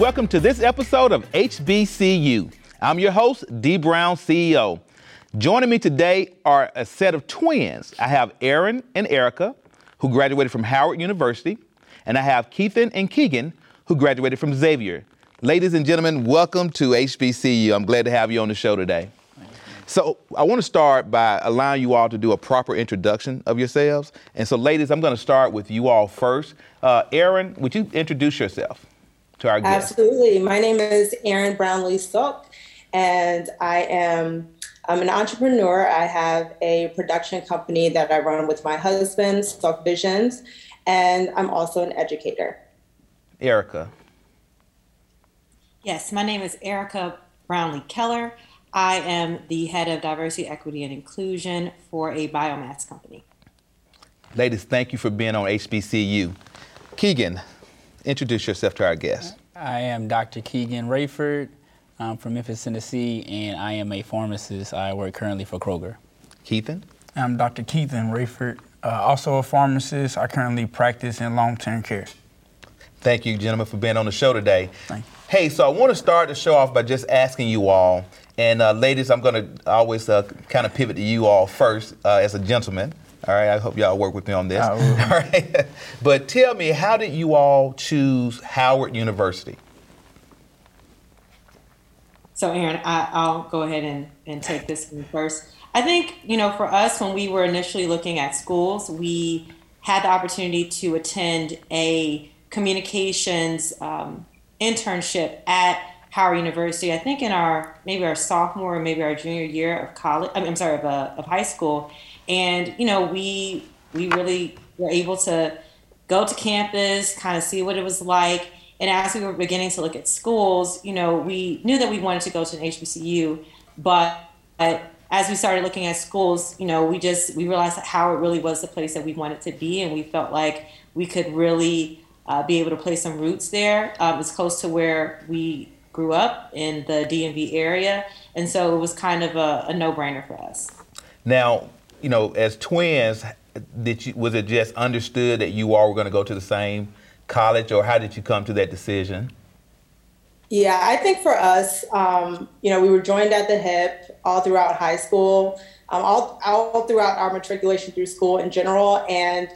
Welcome to this episode of HBCYou. I'm your host, Dee Brown, CEO. Joining me today are a set of twins. I have Erin and Ericka, who graduated from Howard University, and I have Keithan and Keegan, who graduated from Xavier. Ladies and gentlemen, welcome to HBCYou. I'm glad to have you on the show today. So, I want to start by allowing you all to do a proper introduction of yourselves. And so, ladies, I'm going to start with you all first. Uh, Erin, would you introduce yourself? To our guests? Absolutely. My name is Erin Brownlee Sulk, and I am I'm an entrepreneur. I have a production company that I run with my husband, Sulk Visions, and I'm also an educator. Ericka. Yes, my name is Ericka Brownlee Keller. I am the head of diversity, equity, and inclusion for a biomass company. Ladies, thank you for being on HBCYou. Keegan, Introduce yourself to our guests. I am Dr. Keegan Rayford. I'm from Memphis, Tennessee, and I am a pharmacist. I work currently for Kroger. Keithan? I'm Dr. Keithan Rayford, uh, also a pharmacist. I currently practice in long-term care. Thank you, gentlemen, for being on the show today. Thank you. Hey, so I want to start the show off by just asking you all, and uh, ladies, I'm going to always uh, kind of pivot to you all first uh, as a gentleman. All right, I hope y'all work with me on this. All right. but tell me, how did you all choose Howard University? So, Erin, I, will go ahead and, and take this one first. I think, you know, for us, when we were initially looking at schools, we had the opportunity to attend a communications um, internship at Howard University. I think in our maybe our sophomore or maybe our junior year of college. I am sorry, of, uh, of high school, and you know we we really were able to go to campus kind of see what it was like. And as we were beginning to look at schools you know we knew that we wanted to go to an hbcu but, but as we started looking at schools you know we just we realized that howard really was the place that we wanted to be. And we felt like we could really uh, be able to place some roots there. Um, it's close to where we grew up in the dmv area. And so it was kind of a, a no-brainer for us. Now you know, as twins, did you was it just understood that you all were going to go to the same college, or how did you come to that decision? Yeah, I think for us, um, you know, we were joined at the hip all throughout high school, um, all all throughout our matriculation through school in general, and.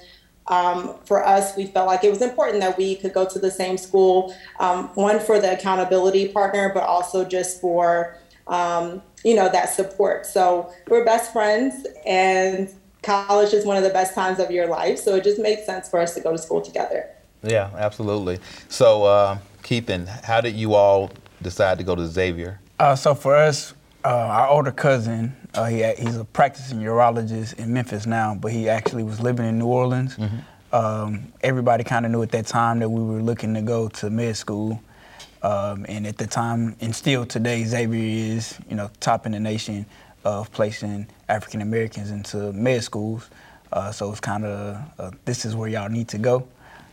Um, for us, we felt like it was important that we could go to the same school, um, one for the accountability partner, but also just for um, you know, that support. So we're best friends and college is one of the best times of your life. So it just makes sense for us to go to school together. Yeah, absolutely. So, uh, Keithan, how did you all decide to go to Xavier? Uh, so for us, uh, our older cousin, uh, he, he's a practicing urologist in Memphis now, but he actually was living in New Orleans. Mm-hmm. Um, everybody kind of knew at that time that we were looking to go to med school. Um, and at the time, and still today, Xavier is, you know, top in the nation of placing African Americans into med schools. Uh, so it's kind of uh, this is where y'all need to go.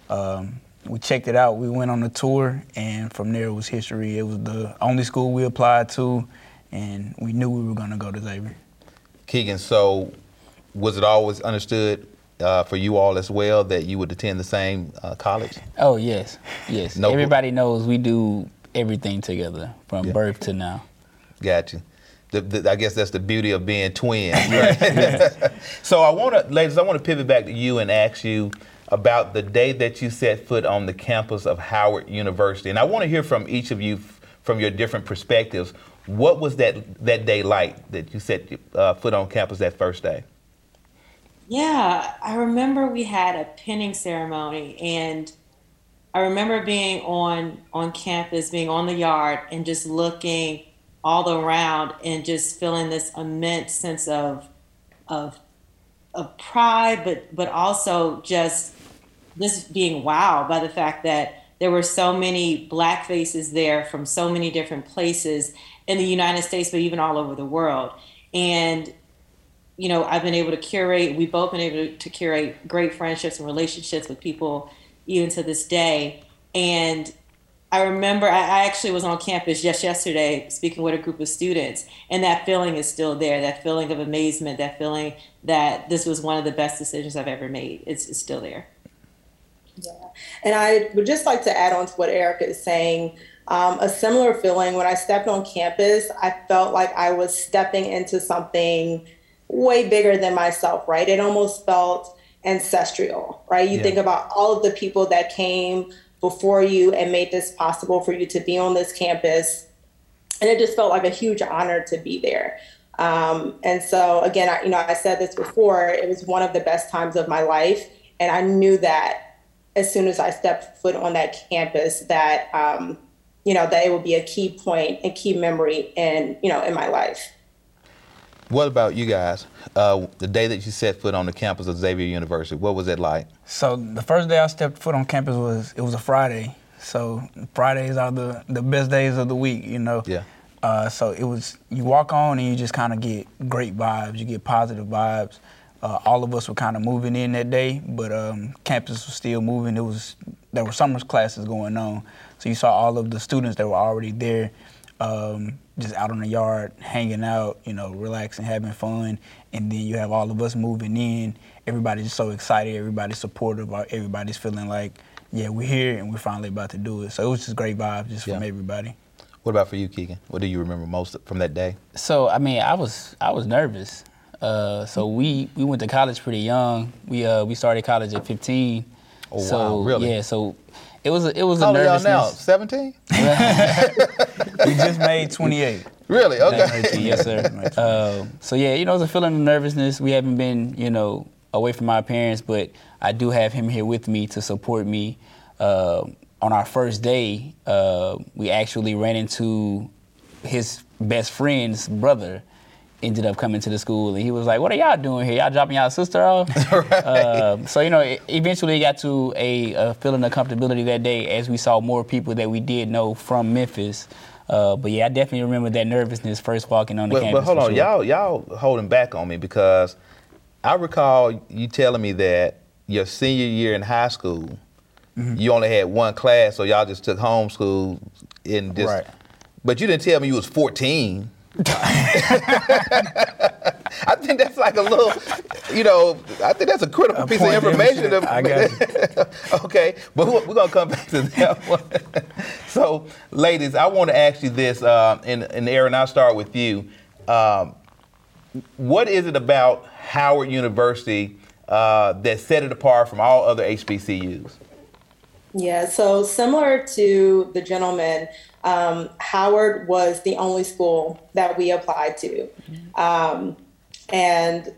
Um, we checked it out. We went on a tour, and from there it was history. It was the only school we applied to, and we knew we were going to go to Xavier. Keegan, so was it always understood uh, for you all as well that you would attend the same uh, college? Oh yes, yes. No, Everybody knows we do everything together from yeah. birth to now. Got you. The, the, I guess that's the beauty of being twins. Right? so I want to, ladies, I want to pivot back to you and ask you about the day that you set foot on the campus of Howard University, and I want to hear from each of you f- from your different perspectives. What was that that day like that you set uh, foot on campus that first day? Yeah, I remember we had a pinning ceremony and I remember being on on campus, being on the yard and just looking all around and just feeling this immense sense of of of pride, but but also just just being wowed by the fact that there were so many black faces there from so many different places in the United States, but even all over the world. And you know, I've been able to curate, we've both been able to curate great friendships and relationships with people even to this day. And I remember I, actually was on campus just yesterday speaking with a group of students, and that feeling is still there that feeling of amazement, that feeling that this was one of the best decisions I've ever made. It's, it's still there. Yeah. And I would just like to add on to what Ericka is saying. Um, a similar feeling when I stepped on campus, I felt like I was stepping into something way bigger than myself, right? It almost felt ancestral, right? You Yeah. think about all of the people that came before you and made this possible for you to be on this campus. And it just felt like a huge honor to be there. Um, and so, again, I, you know, I said this before, it was one of the best times of my life. And I knew that as soon as I stepped foot on that campus, that, um, you know, that it would be a key point and key memory in, you know, in my life. What about you guys? Uh, the day that you set foot on the campus of Xavier University, what was it like? So the first day I stepped foot on campus was it was a Friday. So Fridays are the the best days of the week, you know. Yeah. Uh, so it was you walk on and you just kind of get great vibes. You get positive vibes. Uh, all of us were kind of moving in that day, but um, campus was still moving. It was there were summer classes going on, so you saw all of the students that were already there, um, just out on the yard, hanging out, you know, relaxing, having fun. And then you have all of us moving in. Everybody's just so excited. Everybody's supportive. uh, Everybody's feeling like, yeah, we're here and we're finally about to do it. So it was just great vibes just from everybody. What about for you, Keegan? What do you remember most from that day? So I mean, I was I was nervous. Uh, so we we went to college pretty young. We uh we started college at 15. Oh, so, wow, really? Yeah. So it was a, it was How a old y'all now? nervousness. 17? We just made 28. Really? Okay. yes, sir. Uh, so yeah, you know, it's a feeling of nervousness. We haven't been, you know, away from our parents, but I do have him here with me to support me. Uh, on our first day, uh, we actually ran into his best friend's brother. Ended up coming to the school, and he was like, "What are y'all doing here? Y'all dropping y'all sister off?" Um, so you know, it eventually got to a, a feeling of comfortability that day as we saw more people that we did know from Memphis. Uh, but yeah, I definitely remember that nervousness first walking on the But, campus. but hold on, sure. y'all y'all holding back on me because I recall you telling me that your senior year in high school, Mm-hmm. you only had one class, so y'all just took homeschool and just. Right. But you didn't tell me you was 14. I think that's like a little, you know, I think that's a critical A piece of point of information. information. I got okay, but we're, we're gonna come back to that one. so, ladies, I want to ask you this, uh, and, and Erin, I'll start with you. Um, what is it about Howard University uh, that set it apart from all other HBCUs? Yeah, so similar to the gentleman, um, Howard was the only school that we applied to. Um, and,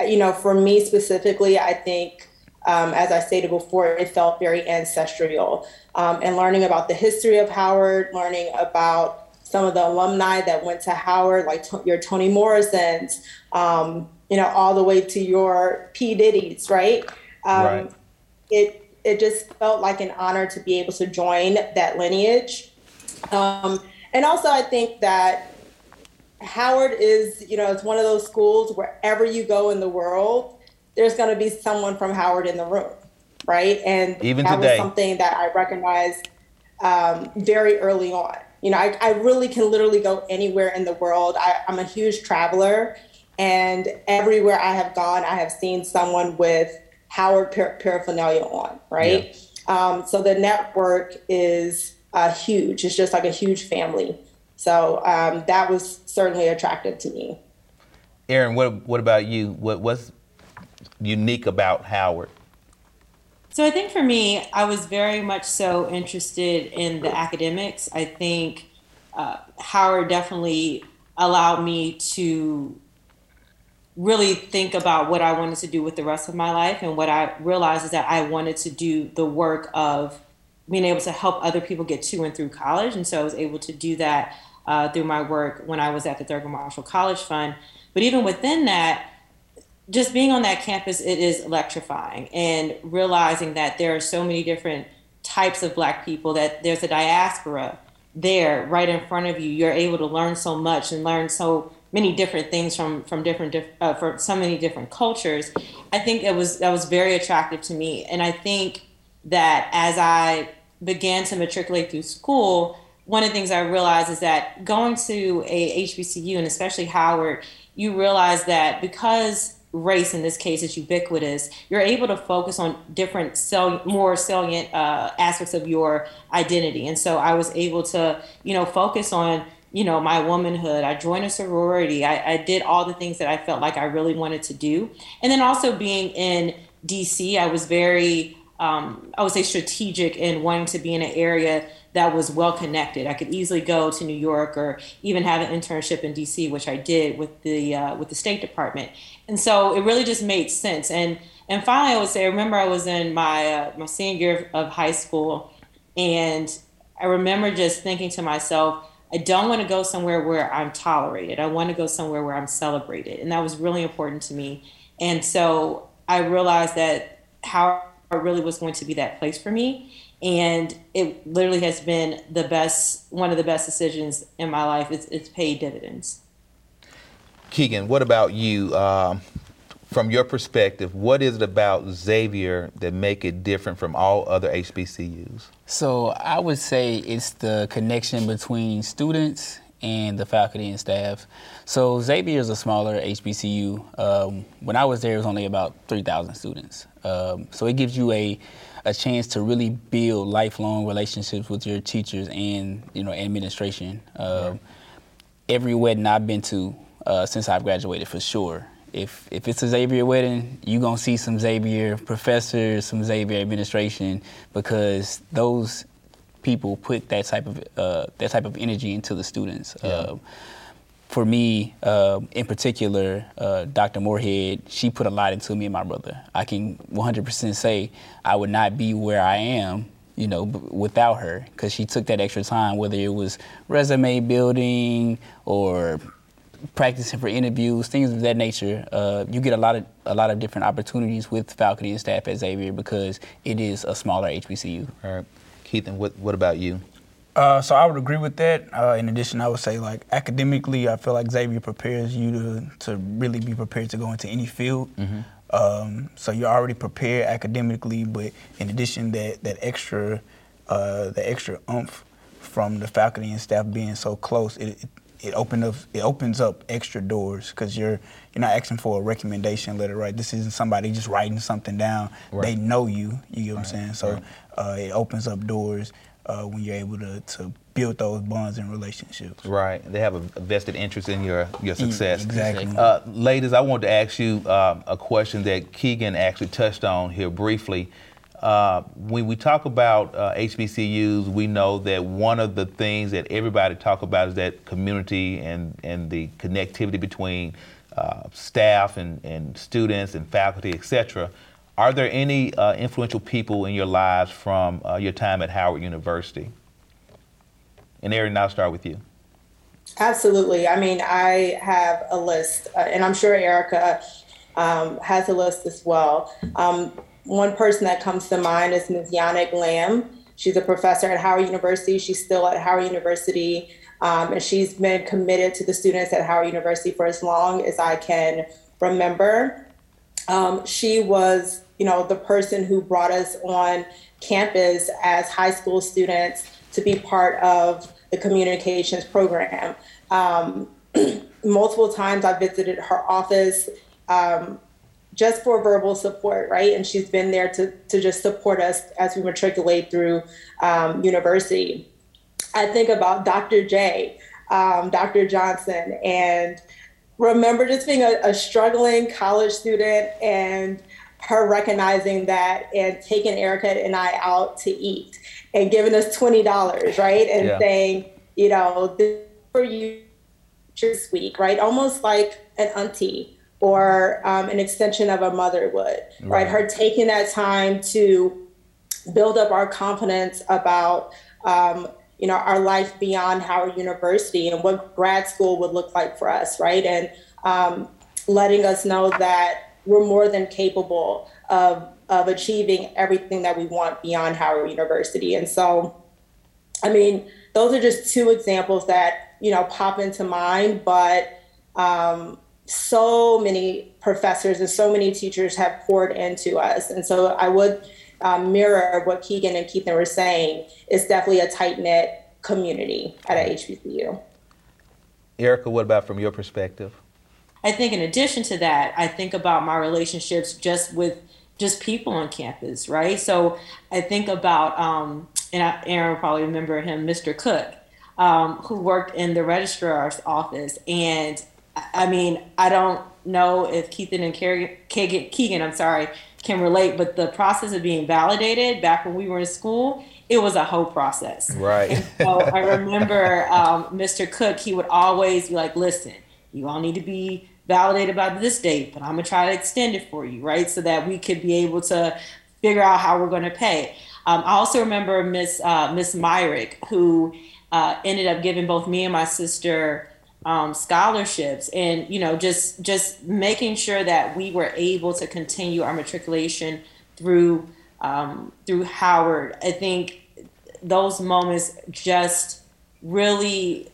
you know, for me specifically, I think, um, as I stated before, it felt very ancestral. Um, and learning about the history of Howard, learning about some of the alumni that went to Howard, like to- your Toni Morrisons, um, you know, all the way to your P. Diddy's, right? Um, Right. It it just felt like an honor to be able to join that lineage. Um, and also, I think that Howard is, you know, it's one of those schools wherever you go in the world, there's going to be someone from Howard in the room, right? And Even that today. was something that I recognized um, very early on. You know, I, I really can literally go anywhere in the world. I, I'm a huge traveler, and everywhere I have gone, I have seen someone with Howard par- paraphernalia on, right? Um, so the network is uh, huge. It's just like a huge family. So um, that was certainly attractive to me. Erin, what what about you? What what's unique about Howard? So I think for me, I was very much so interested in the academics. I think uh, Howard definitely allowed me to really think about what I wanted to do with the rest of my life. And what I realized is that I wanted to do the work of being able to help other people get to and through college. And so I was able to do that uh, through my work when I was at the Thurgood Marshall College Fund. But even within that, just being on that campus, it is electrifying and realizing that there are so many different types of black people, that there's a diaspora there right in front of you. You're able to learn so much and learn so many different things from from different dif- uh, from so many different cultures. I think it was that was very attractive to me, and I think that as I began to matriculate through school, one of the things I realized is that going to a HBCU and especially Howard, you realize that because race in this case is ubiquitous, you're able to focus on different more salient uh, aspects of your identity. And so I was able to, you know, focus on, you know, my womanhood. I joined a sorority. I, I did all the things that I felt like I really wanted to do. And then also being in DC, I was very, um, I would say, strategic in wanting to be in an area that was well connected. I could easily go to New York or even have an internship in DC, which I did with the uh, with the State Department. And so it really just made sense. And and finally, I would say, I remember I was in my uh, my senior year of high school, and I remember just thinking to myself, I don't want to go somewhere where I'm tolerated. I want to go somewhere where I'm celebrated, and that was really important to me. And so I realized that Howard really was going to be that place for me. And it literally has been the best one of the best decisions in my life. It's, it's paid dividends. Keegan what about you? Um, from your perspective what is it about xavier that make it different from all other hbcus so i would say it's the connection between students and the faculty and staff. So Xavier is a smaller HBCU. Um, when I was there, it was only about 3,000 students. Um, so it gives you a a chance to really build lifelong relationships with your teachers and you know administration. Right. Every wedding I've been to uh, since I've graduated, for sure. If if it's a Xavier wedding, you're gonna see some Xavier professors, some Xavier administration, because those people put that type of uh, that type of energy into the students. Yeah. Uh, for me, uh, in particular, uh, Dr. Moorhead, she put a lot into me and my brother. I can 100% say I would not be where I am, you know, b- without her, because she took that extra time, whether it was resume building or practicing for interviews, things of that nature. Uh, you get a lot of a lot of different opportunities with faculty and staff at Xavier because it is a smaller HBCU. All right, Keithan what what about you? Uh, so I would agree with that. Uh, in addition, I would say like academically, I feel like Xavier prepares you to to really be prepared to go into any field. Mm-hmm. Um, so you're already prepared academically, but in addition, that that extra uh, the extra oomph from the faculty and staff being so close, it, it opens up it opens up extra doors because you're you're not asking for a recommendation letter, right? This isn't somebody just writing something down. Right. They know you. You get what right. I'm saying? So right. Uh, it opens up doors uh, when you're able to, to build those bonds and relationships. Right. They have a, vested interest in your, your mm, success. Exactly. Uh, ladies, I wanted to ask you uh, a question that Keegan actually touched on here briefly. Uh, when we talk about uh, HBCUs, we know that one of the things that everybody talk about is that community and, and the connectivity between uh, staff and, and students and faculty, et cetera. Are there any uh, influential people in your lives from uh, your time at Howard University? And Erin, I'll start with you. Absolutely. I mean, I have a list, uh, and I'm sure Ericka um, has a list as well. Um, one person that comes to mind is Ms. Yannick Lamb. She's a professor at Howard University. She's still at Howard University, um, and she's been committed to the students at Howard University for as long as I can remember. Um, she was you know, the person who brought us on campus as high school students to be part of the communications program. Um, multiple times I visited her office um, just for verbal support, right? And she's been there to, to just support us as we matriculate through um, university. I think about Dr. J, um, Dr. Johnson, and remember just being a, a struggling college student and her recognizing that and taking Ericka and I out to eat and giving us twenty dollars, right? And yeah. saying, you know, this for you this week, right? Almost like an auntie or um, an extension of a mother would, right. right? Her taking that time to build up our confidence about um, you know our life beyond Howard University and what grad school would look like for us, right? And um, letting us know that we're more than capable of of achieving everything that we want beyond Howard University. And so, I mean, those are just two examples that you know pop into mind. But um, so many professors and so many teachers have poured into us, and so I would um, mirror what Keegan and Keithan were saying. It's definitely a tight knit community at HBCU. Ericka, what about from your perspective? I I think in addition to that, I think about my relationships just with just people on campus, right? So I think about, um, and Erin will probably remember him, Mr. Cook, um, who worked in the registrar's office. And I mean, I don't know if Keithan and Keegan, Keegan, I'm sorry, can relate, but the process of being validated back when we were in school, it was a whole process. Right. And so I remember um, Mr. Cook, he would always be like, listen, you all need to be validated by this date, but I'm gonna try to extend it for you, right? So that we could be able to figure out how we're gonna pay. Um, I also remember Miss uh, Miss Myrick, who uh, ended up giving both me and my sister um, scholarships, and you know, just just making sure that we were able to continue our matriculation through um, through Howard. I think those moments just really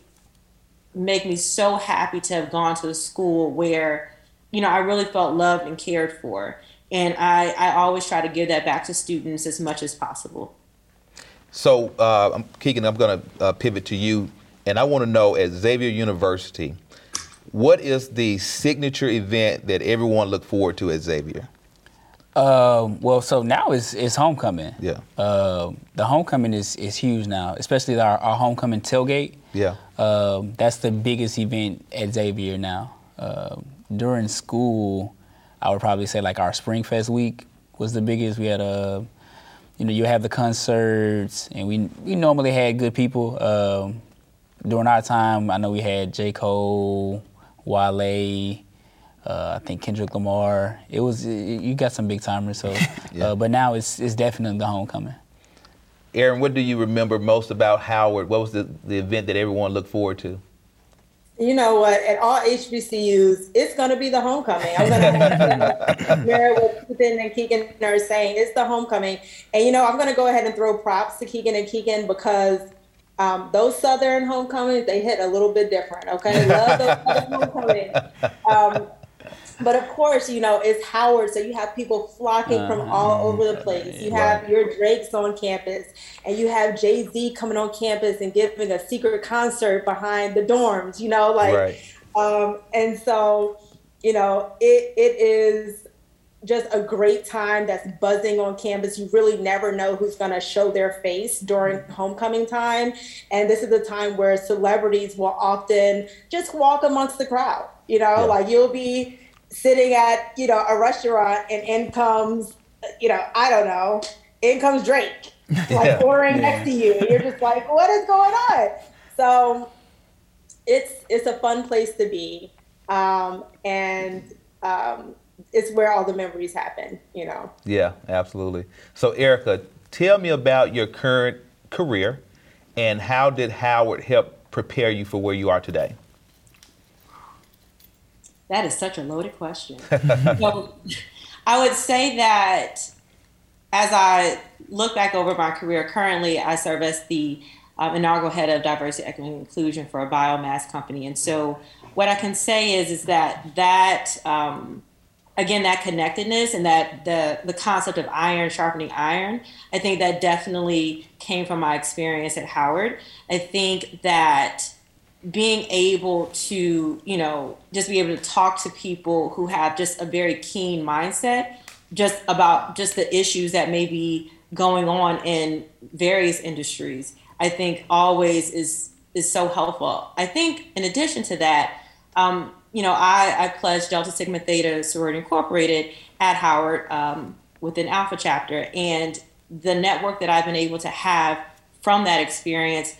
make me so happy to have gone to a school where, you know, I really felt loved and cared for. And I, I always try to give that back to students as much as possible. So, uh, Keegan, I'm going to uh, pivot to you. And I want to know at Xavier University, what is the signature event that everyone look forward to at Xavier? Uh, well, so now it's, it's homecoming. Yeah. Uh, the homecoming is, is huge now, especially our, our homecoming tailgate. Yeah. Um, that's the biggest event at Xavier now. Uh, during school, I would probably say like our Spring Fest week was the biggest. We had a, you know, you have the concerts, and we we normally had good people. Um, during our time, I know we had J. Cole, Wale, uh, I think Kendrick Lamar. It was it, you got some big timers. So, yeah. uh, but now it's it's definitely the homecoming. Erin, what do you remember most about Howard? What was the, the event that everyone looked forward to? You know what? At all HBCUs, it's going to be the homecoming. I'm going to mirror what Keegan and Keegan are saying. It's the homecoming, and you know I'm going to go ahead and throw props to Keegan and Keegan because um, those Southern homecomings they hit a little bit different. Okay, love those Southern homecomings. Um, but of course, you know, it's Howard, so you have people flocking uh, from all over the place. You have your Drakes on campus, and you have Jay Z coming on campus and giving a secret concert behind the dorms. You know, like, right. um, and so, you know, it it is just a great time that's buzzing on campus. You really never know who's going to show their face during homecoming time. And this is the time where celebrities will often just walk amongst the crowd. You know, yeah. like you'll be sitting at you know a restaurant and in comes you know I don't know in comes Drake like yeah. ordering yeah. next to you. And you're just like what is going on? So it's it's a fun place to be um, and um, it's where all the memories happen you know? Yeah absolutely. So Ericka tell me about your current career and how did Howard help prepare you for where you are today that is such a loaded question. so, I would say that as I look back over my career, currently I serve as the um, inaugural head of diversity, equity, and inclusion for a biomass company. And so, what I can say is is that that um, again that connectedness and that the the concept of iron sharpening iron, I think that definitely came from my experience at Howard. I think that being able to, you know, just be able to talk to people who have just a very keen mindset just about just the issues that may be going on in various industries, I think always is is so helpful. I think in addition to that, um, you know, I, I pledged Delta Sigma Theta Sorority Incorporated at Howard um, within Alpha Chapter, and the network that I've been able to have from that experience,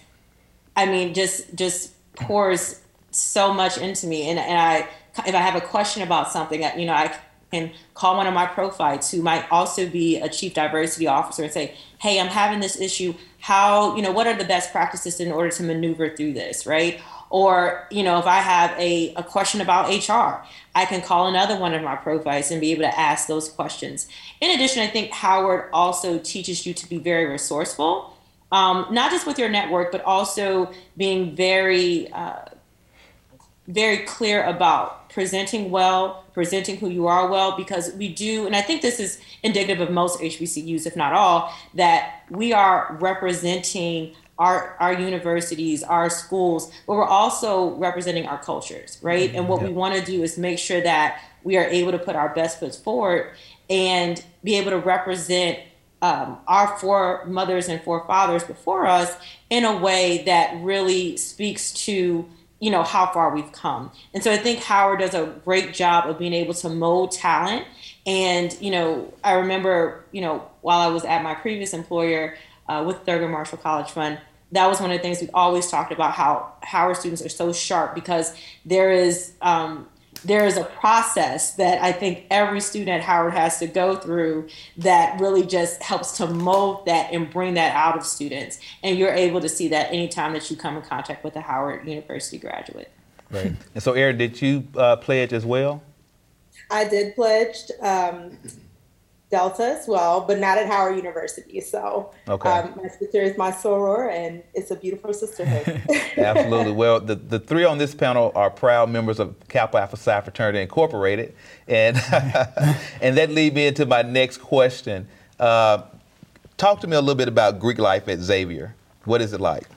I mean, just just pours so much into me. And, and I, if I have a question about something, you know, I can call one of my prophytes who might also be a chief diversity officer and say, hey, I'm having this issue. How, you know, what are the best practices in order to maneuver through this, right? Or, you know, if I have a, a question about HR, I can call another one of my prophytes and be able to ask those questions. In addition, I think Howard also teaches you to be very resourceful um, not just with your network, but also being very, uh, very clear about presenting well, presenting who you are well, because we do, and I think this is indicative of most HBCUs, if not all, that we are representing our our universities, our schools, but we're also representing our cultures, right? And what we want to do is make sure that we are able to put our best foot forward and be able to represent um, our foremothers and forefathers before us in a way that really speaks to you know how far we've come. And so i think howard does a great job of being able to mold talent. And you know i remember you know while i was at my previous employer uh, with thurgood marshall college fund that was one of the things we always talked about how howard students are so sharp because there is um, there is a process that I think every student at Howard has to go through that really just helps to mold that and bring that out of students. And you're able to see that anytime that you come in contact with a Howard University graduate. Right. And so, Erin, did you uh, pledge as well? I did pledge um, Delta as well, but not at Howard University. So okay. um, my sister is my soror, and it's a beautiful sisterhood. Absolutely. Well, the, the three on this panel are proud members of Kappa Alpha Psi Fraternity Incorporated, and and that leads me into my next question. Uh, talk to me a little bit about Greek life at Xavier. What is it like?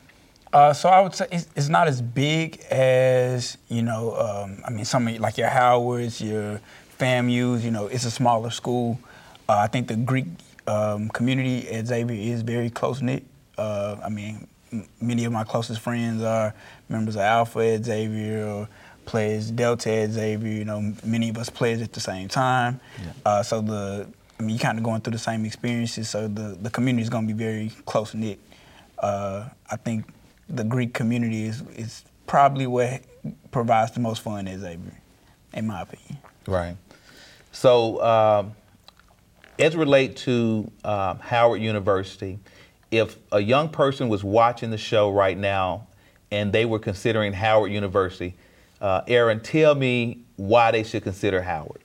Uh, so I would say it's, it's, not as big as you know. Um, I mean, some of like your Howards, your FAMU's. You know, it's a smaller school. Uh, I think the Greek um, community at Xavier is very close knit. Uh, I mean, m- many of my closest friends are members of Alpha at Xavier or plays Delta at Xavier. You know, many of us played at the same time. Yeah. Uh, so the I mean, you kind of going through the same experiences. So the the community is going to be very close knit. Uh, I think the Greek community is is probably what provides the most fun at Xavier, in my opinion. Right. So. Um, as relate to um, Howard University, if a young person was watching the show right now and they were considering Howard University, uh, Erin, tell me why they should consider Howard.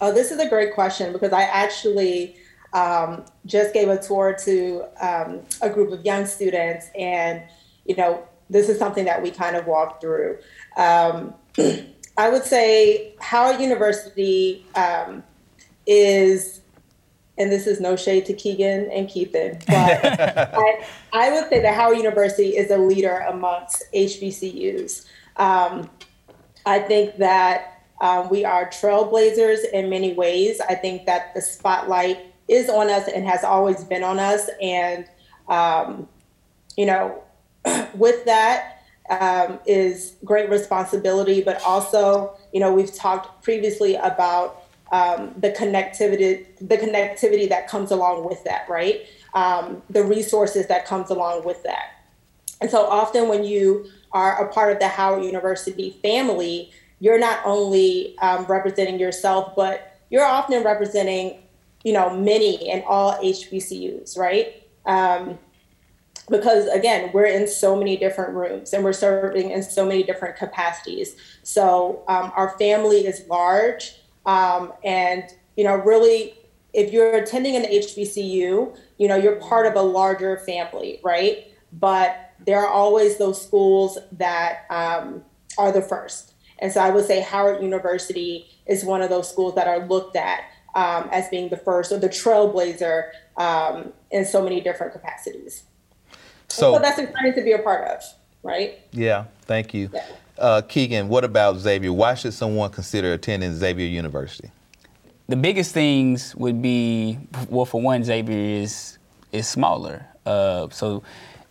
Oh, this is a great question because I actually um, just gave a tour to um, a group of young students, and you know, this is something that we kind of walked through. Um, I would say Howard University um, is and this is no shade to Keegan and Keithan, but I, I, would say that Howard University is a leader amongst HBCUs. Um, I think that um, we are trailblazers in many ways. I think that the spotlight is on us and has always been on us. And, um, you know, with that um, is great responsibility, but also, you know, we've talked previously about um, the connectivity the connectivity that comes along with that right? Um, the resources that comes along with that. And so often when you are a part of the howard university family you're not only um, representing yourself but you're often representing you know many and all hbcus right? Um, because again we're in so many different rooms and we're serving in so many different capacities. So um, our family is large um, and, you know, really, if you're attending an HBCU, you know, you're part of a larger family, right? But there are always those schools that um, are the first. And so I would say Howard University is one of those schools that are looked at um, as being the first or the trailblazer um, in so many different capacities. So, so, that's exciting to be a part of, right? Yeah, thank you. Yeah. Uh, Keegan, what about Xavier? Why should someone consider attending Xavier University? The biggest things would be, well, for one, Xavier is is smaller. Uh, so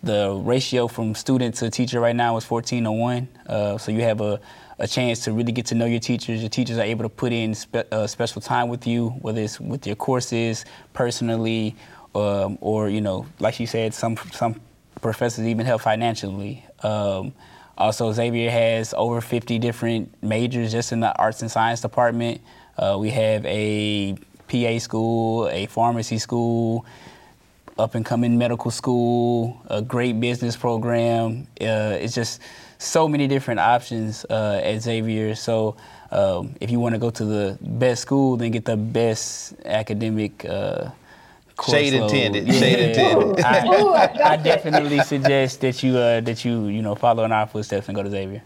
the ratio from student to teacher right now is 14 to 1. Uh, so you have a, a chance to really get to know your teachers. Your teachers are able to put in spe- uh, special time with you, whether it's with your courses, personally, um, or, you know, like you said, some, some professors even help financially. Um, also, Xavier has over 50 different majors just in the arts and science department. Uh, we have a PA school, a pharmacy school, up and coming medical school, a great business program. Uh, it's just so many different options uh, at Xavier. So um, if you want to go to the best school, then get the best academic uh, Shade intended. Yeah. Shade intended. I, I, definitely suggest that you uh, that you you know follow in our footsteps and go to Xavier.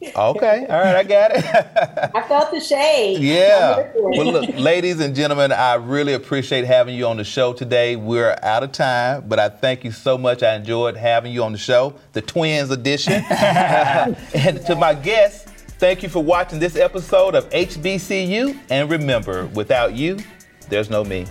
Okay, all right, I got it. I felt the shade. Yeah. Well, look, ladies and gentlemen, I really appreciate having you on the show today. We're out of time, but I thank you so much. I enjoyed having you on the show, the Twins edition. and to my guests, thank you for watching this episode of HBCYou. And remember, without you, there's no me.